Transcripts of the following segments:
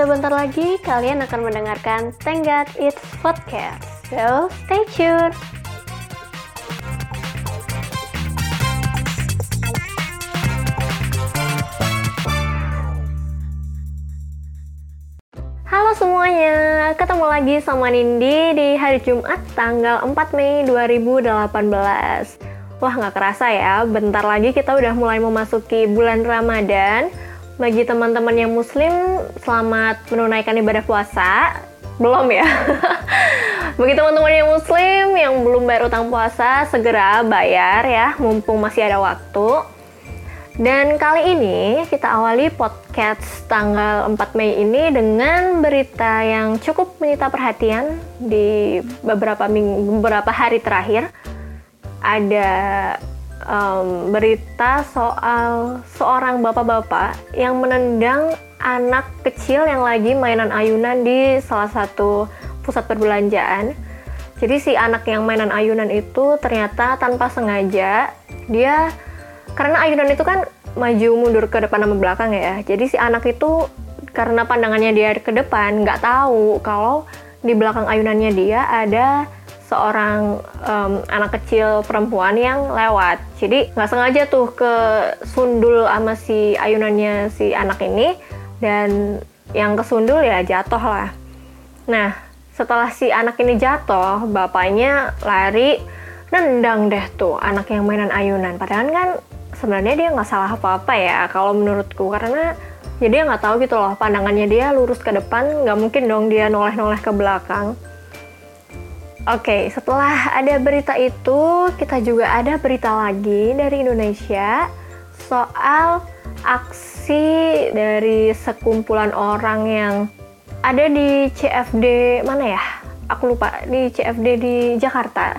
Sebentar lagi kalian akan mendengarkan God It's Podcast. So, stay tuned. Halo semuanya, ketemu lagi sama Nindi di hari Jumat tanggal 4 Mei 2018. Wah nggak kerasa ya, bentar lagi kita udah mulai memasuki bulan Ramadan. Bagi teman-teman yang muslim, selamat menunaikan ibadah puasa. Belum ya? Bagi teman-teman yang muslim yang belum bayar utang puasa, segera bayar ya, mumpung masih ada waktu. Dan kali ini kita awali podcast tanggal 4 Mei ini dengan berita yang cukup menyita perhatian di beberapa minggu, beberapa hari terakhir. Ada um, berita soal seorang bapak-bapak yang menendang anak kecil yang lagi mainan ayunan di salah satu pusat perbelanjaan. Jadi si anak yang mainan ayunan itu ternyata tanpa sengaja dia karena ayunan itu kan maju mundur ke depan sama belakang ya. Jadi si anak itu karena pandangannya dia ke depan nggak tahu kalau di belakang ayunannya dia ada seorang um, anak kecil perempuan yang lewat. Jadi nggak sengaja tuh ke sundul sama si ayunannya si anak ini dan yang kesundul ya jatuh lah. Nah setelah si anak ini jatuh, bapaknya lari nendang deh tuh anak yang mainan ayunan. Padahal kan sebenarnya dia nggak salah apa-apa ya kalau menurutku karena ya dia nggak tahu gitu loh pandangannya dia lurus ke depan nggak mungkin dong dia noleh-noleh ke belakang Oke, setelah ada berita itu, kita juga ada berita lagi dari Indonesia soal aksi dari sekumpulan orang yang ada di CFD mana ya? Aku lupa di CFD di Jakarta.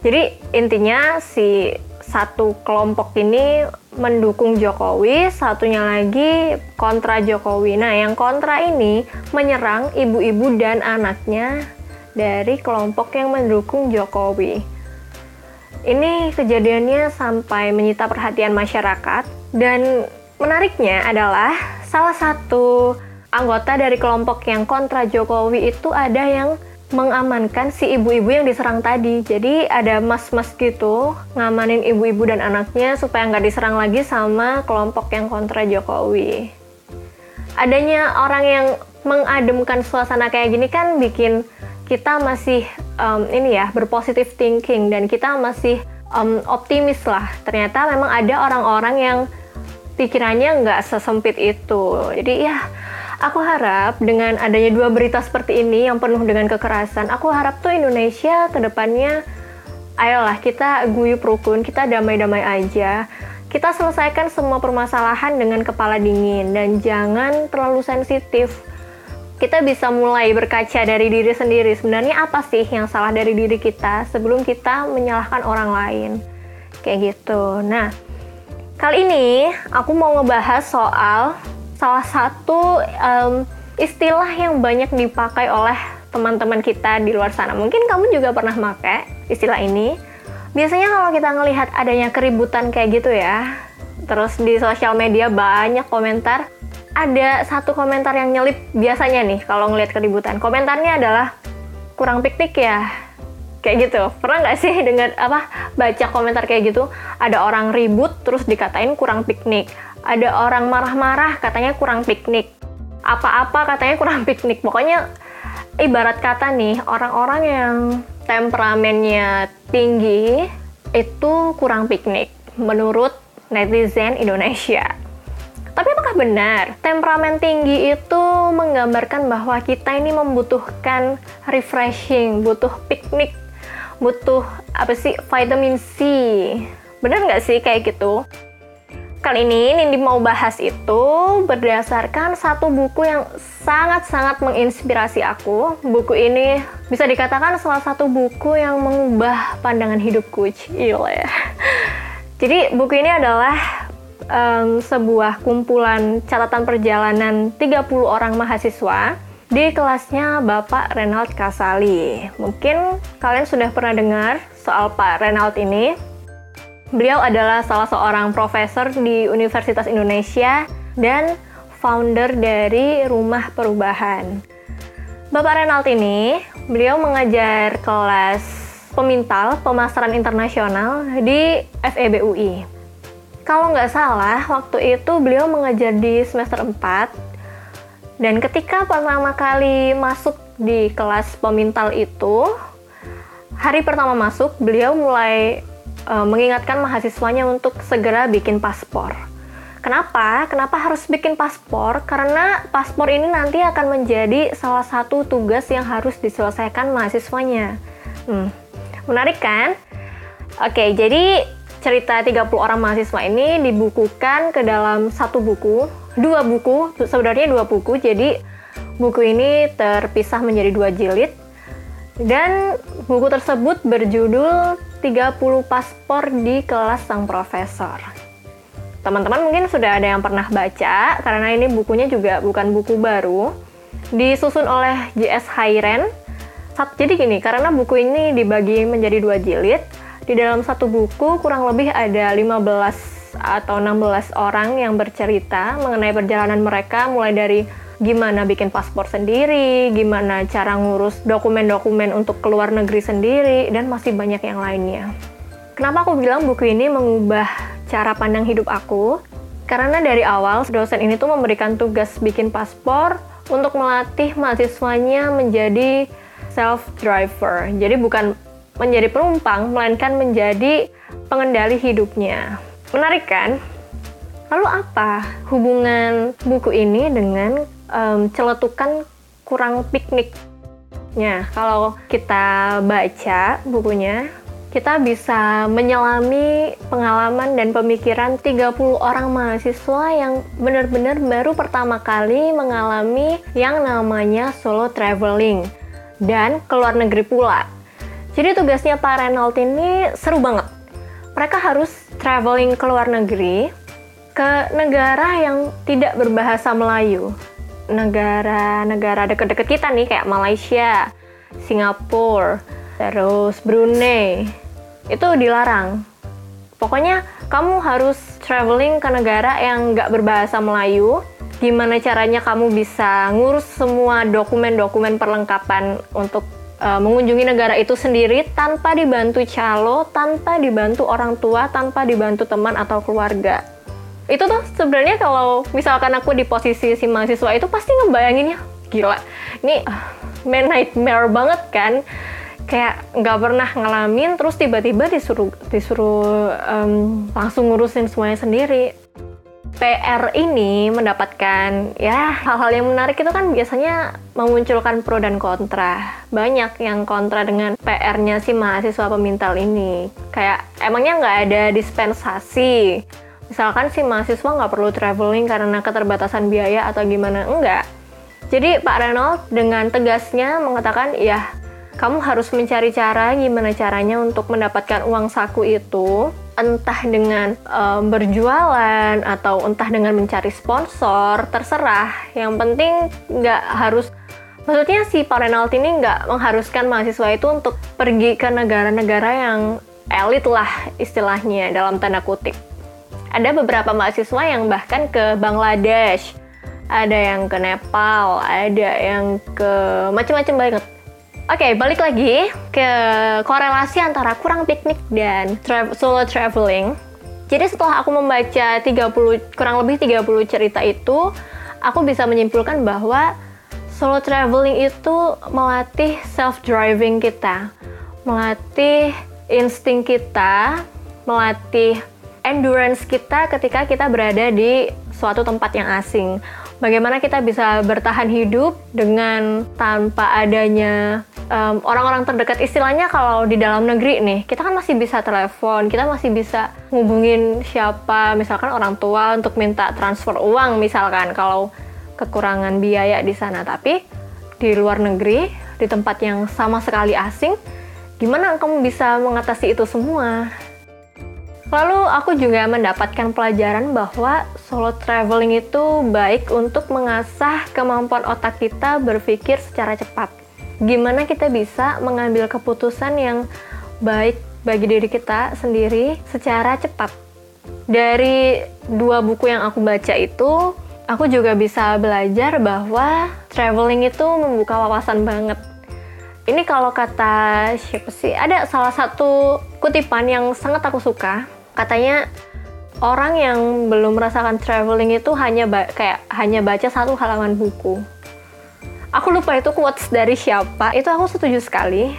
Jadi intinya si satu kelompok ini mendukung Jokowi, satunya lagi kontra Jokowi. Nah, yang kontra ini menyerang ibu-ibu dan anaknya dari kelompok yang mendukung Jokowi. Ini kejadiannya sampai menyita perhatian masyarakat dan menariknya adalah salah satu anggota dari kelompok yang kontra Jokowi itu ada yang mengamankan si ibu-ibu yang diserang tadi. Jadi ada mas-mas gitu ngamanin ibu-ibu dan anaknya supaya nggak diserang lagi sama kelompok yang kontra Jokowi. Adanya orang yang mengademkan suasana kayak gini kan bikin kita masih um, ini ya berpositif thinking dan kita masih um, optimis lah. Ternyata memang ada orang-orang yang pikirannya nggak sesempit itu. Jadi ya aku harap dengan adanya dua berita seperti ini yang penuh dengan kekerasan, aku harap tuh Indonesia ke depannya ayolah kita guyup rukun, kita damai-damai aja. Kita selesaikan semua permasalahan dengan kepala dingin dan jangan terlalu sensitif kita bisa mulai berkaca dari diri sendiri. Sebenarnya apa sih yang salah dari diri kita sebelum kita menyalahkan orang lain? Kayak gitu. Nah, kali ini aku mau ngebahas soal salah satu um, istilah yang banyak dipakai oleh teman-teman kita di luar sana. Mungkin kamu juga pernah pakai istilah ini. Biasanya kalau kita ngelihat adanya keributan kayak gitu ya, terus di sosial media banyak komentar, ada satu komentar yang nyelip biasanya nih kalau ngelihat keributan. Komentarnya adalah kurang piknik ya. Kayak gitu. Pernah nggak sih dengar apa baca komentar kayak gitu? Ada orang ribut terus dikatain kurang piknik. Ada orang marah-marah katanya kurang piknik. Apa-apa katanya kurang piknik. Pokoknya ibarat kata nih orang-orang yang temperamennya tinggi itu kurang piknik menurut netizen Indonesia. Tapi apakah benar temperamen tinggi itu menggambarkan bahwa kita ini membutuhkan refreshing, butuh piknik, butuh apa sih vitamin C? Benar nggak sih kayak gitu? Kali ini Nindi mau bahas itu berdasarkan satu buku yang sangat-sangat menginspirasi aku. Buku ini bisa dikatakan salah satu buku yang mengubah pandangan hidupku. Cile. Jadi buku ini adalah um, sebuah kumpulan catatan perjalanan 30 orang mahasiswa di kelasnya Bapak Renald Kasali. Mungkin kalian sudah pernah dengar soal Pak Renald ini. Beliau adalah salah seorang profesor di Universitas Indonesia dan founder dari Rumah Perubahan. Bapak Renald ini, beliau mengajar kelas pemintal pemasaran internasional di FEB UI. Kalau nggak salah, waktu itu beliau mengajar di semester 4 dan ketika pertama kali masuk di kelas pemintal itu, hari pertama masuk beliau mulai uh, mengingatkan mahasiswanya untuk segera bikin paspor. Kenapa? Kenapa harus bikin paspor? Karena paspor ini nanti akan menjadi salah satu tugas yang harus diselesaikan mahasiswanya. Hmm, menarik kan? Oke, jadi cerita 30 orang mahasiswa ini dibukukan ke dalam satu buku, dua buku, sebenarnya dua buku, jadi buku ini terpisah menjadi dua jilid, dan buku tersebut berjudul 30 paspor di kelas sang profesor. Teman-teman mungkin sudah ada yang pernah baca, karena ini bukunya juga bukan buku baru, disusun oleh J.S. Hairen. Jadi gini, karena buku ini dibagi menjadi dua jilid, di dalam satu buku kurang lebih ada 15 atau 16 orang yang bercerita mengenai perjalanan mereka mulai dari gimana bikin paspor sendiri, gimana cara ngurus dokumen-dokumen untuk keluar negeri sendiri, dan masih banyak yang lainnya. Kenapa aku bilang buku ini mengubah cara pandang hidup aku? Karena dari awal dosen ini tuh memberikan tugas bikin paspor untuk melatih mahasiswanya menjadi self-driver. Jadi bukan menjadi penumpang, melainkan menjadi pengendali hidupnya. Menarik kan? Lalu apa hubungan buku ini dengan um, celetukan kurang pikniknya? Kalau kita baca bukunya, kita bisa menyelami pengalaman dan pemikiran 30 orang mahasiswa yang benar-benar baru pertama kali mengalami yang namanya solo traveling dan keluar negeri pula. Jadi tugasnya Pak Renault ini seru banget. Mereka harus traveling ke luar negeri, ke negara yang tidak berbahasa Melayu. Negara-negara deket-deket kita nih kayak Malaysia, Singapura, terus Brunei. Itu dilarang. Pokoknya kamu harus traveling ke negara yang nggak berbahasa Melayu, gimana caranya kamu bisa ngurus semua dokumen-dokumen perlengkapan untuk uh, mengunjungi negara itu sendiri tanpa dibantu calo, tanpa dibantu orang tua, tanpa dibantu teman atau keluarga. Itu tuh sebenarnya kalau misalkan aku di posisi si mahasiswa itu pasti ngebayanginnya gila. Ini uh, man nightmare banget kan? Kayak nggak pernah ngalamin, terus tiba-tiba disuruh disuruh um, langsung ngurusin semuanya sendiri PR ini mendapatkan ya hal-hal yang menarik itu kan biasanya memunculkan pro dan kontra. Banyak yang kontra dengan PR-nya si mahasiswa pemintal ini. Kayak emangnya nggak ada dispensasi. Misalkan si mahasiswa nggak perlu traveling karena keterbatasan biaya atau gimana. Enggak. Jadi Pak Reynolds dengan tegasnya mengatakan ya kamu harus mencari cara gimana caranya untuk mendapatkan uang saku itu entah dengan um, berjualan atau entah dengan mencari sponsor terserah. Yang penting nggak harus maksudnya si Parenalt ini nggak mengharuskan mahasiswa itu untuk pergi ke negara-negara yang elit lah istilahnya dalam tanda kutip. Ada beberapa mahasiswa yang bahkan ke Bangladesh ada yang ke Nepal ada yang ke macam-macam banget Oke, okay, balik lagi ke korelasi antara kurang piknik dan tra solo traveling. Jadi setelah aku membaca 30 kurang lebih 30 cerita itu, aku bisa menyimpulkan bahwa solo traveling itu melatih self driving kita, melatih insting kita, melatih endurance kita ketika kita berada di suatu tempat yang asing bagaimana kita bisa bertahan hidup dengan tanpa adanya orang orang-orang terdekat? Istilahnya kalau di dalam negeri nih kita kan masih bisa telepon kita masih bisa ngubungin siapa misalkan orang tua untuk minta transfer uang misalkan kalau kekurangan biaya di sana. Tapi di luar negeri di tempat yang sama sekali asing gimana kamu bisa mengatasi itu semua Lalu aku juga mendapatkan pelajaran bahwa solo traveling itu baik untuk mengasah kemampuan otak kita berpikir secara cepat. Gimana kita bisa mengambil keputusan yang baik bagi diri kita sendiri secara cepat. Dari dua buku yang aku baca itu, aku juga bisa belajar bahwa traveling itu membuka wawasan banget. Ini kalau kata siapa sih? Ada salah satu kutipan yang sangat aku suka. Katanya orang yang belum merasakan traveling itu hanya kayak hanya baca satu halaman buku. Aku lupa itu quotes dari siapa. Itu aku setuju sekali.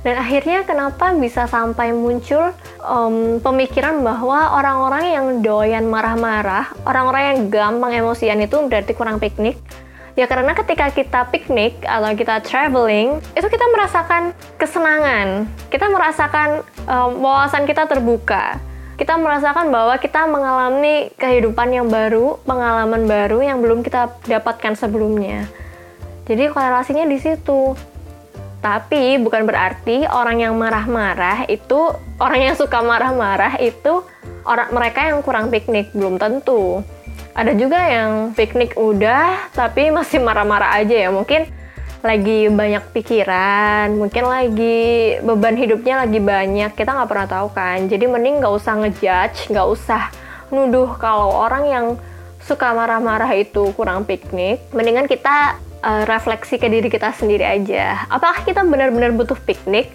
Dan akhirnya kenapa bisa sampai muncul um, pemikiran bahwa orang-orang yang doyan marah-marah, orang-orang yang gampang emosian itu berarti kurang piknik. Ya karena ketika kita piknik atau kita traveling, itu kita merasakan kesenangan. Kita merasakan um, wawasan kita terbuka kita merasakan bahwa kita mengalami kehidupan yang baru, pengalaman baru yang belum kita dapatkan sebelumnya. Jadi korelasinya di situ. Tapi bukan berarti orang yang marah-marah itu orang yang suka marah-marah itu orang mereka yang kurang piknik belum tentu. Ada juga yang piknik udah tapi masih marah-marah aja ya. Mungkin lagi banyak pikiran, mungkin lagi beban hidupnya lagi banyak, kita nggak pernah tahu kan. Jadi mending nggak usah ngejudge, nggak usah nuduh kalau orang yang suka marah-marah itu kurang piknik. Mendingan kita uh, refleksi ke diri kita sendiri aja. Apakah kita benar-benar butuh piknik?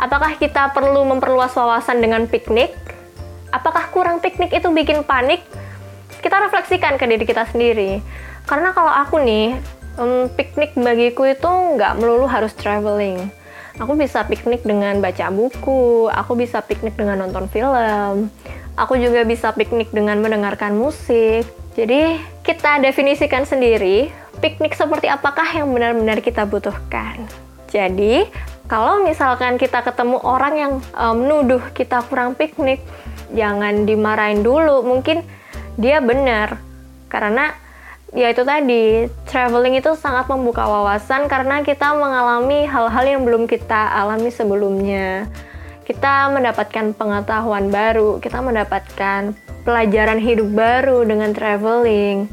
Apakah kita perlu memperluas wawasan dengan piknik? Apakah kurang piknik itu bikin panik? Kita refleksikan ke diri kita sendiri. Karena kalau aku nih, um, piknik bagiku itu nggak melulu harus traveling. Aku bisa piknik dengan baca buku, aku bisa piknik dengan nonton film, aku juga bisa piknik dengan mendengarkan musik. Jadi kita definisikan sendiri piknik seperti apakah yang benar-benar kita butuhkan. Jadi kalau misalkan kita ketemu orang yang um, kita kurang piknik, jangan dimarahin dulu. Mungkin dia benar karena ya itu tadi. Traveling itu sangat membuka wawasan karena kita mengalami hal-hal yang belum kita alami sebelumnya. Kita mendapatkan pengetahuan baru kita mendapatkan pelajaran hidup baru dengan traveling.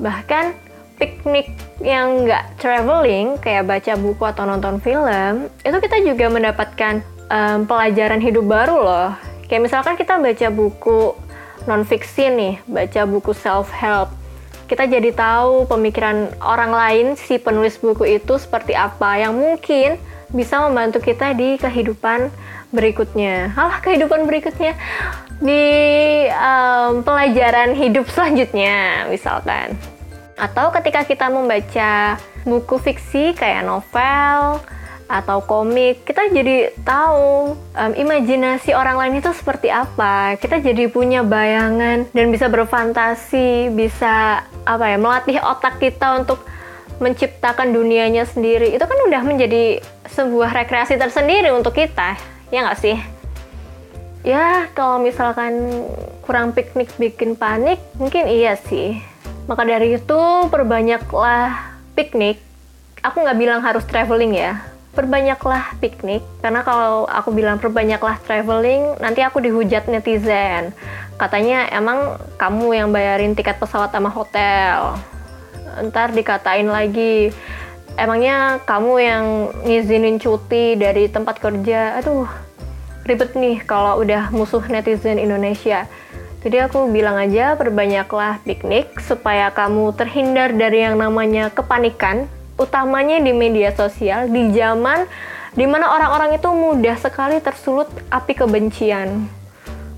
Bahkan piknik yang nggak traveling kayak baca buku atau nonton film itu kita juga mendapatkan um, pelajaran hidup baru loh. Kayak misalkan kita baca buku non fiksi nih baca buku self help kita jadi tahu pemikiran orang lain si penulis buku itu seperti apa yang mungkin bisa membantu kita di kehidupan berikutnya. Alah kehidupan berikutnya di um, pelajaran hidup selanjutnya misalkan. Atau ketika kita membaca buku fiksi kayak novel, atau komik, kita jadi tahu um, imajinasi orang lain itu seperti apa. Kita jadi punya bayangan dan bisa berfantasi, bisa apa ya, melatih otak kita untuk menciptakan dunianya sendiri. Itu kan udah menjadi sebuah rekreasi tersendiri untuk kita, ya nggak sih? Ya, kalau misalkan kurang piknik bikin panik, mungkin iya sih. Maka dari itu, perbanyaklah piknik. Aku nggak bilang harus traveling ya, perbanyaklah piknik karena kalau aku bilang perbanyaklah traveling nanti aku dihujat netizen. Katanya emang kamu yang bayarin tiket pesawat sama hotel? Ntar dikatain lagi emangnya kamu yang ngizinin cuti dari tempat kerja? Aduh ribet nih kalau udah musuh netizen Indonesia. Jadi aku bilang aja perbanyaklah piknik supaya kamu terhindar dari yang namanya kepanikan utamanya di media sosial di zaman di mana orang-orang itu mudah sekali tersulut api kebencian.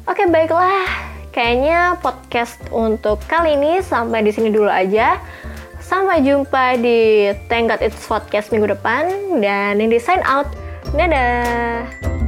Oke baiklah, kayaknya podcast untuk kali ini sampai di sini dulu aja. Sampai jumpa di God It's Podcast minggu depan dan ini sign out. Dadah.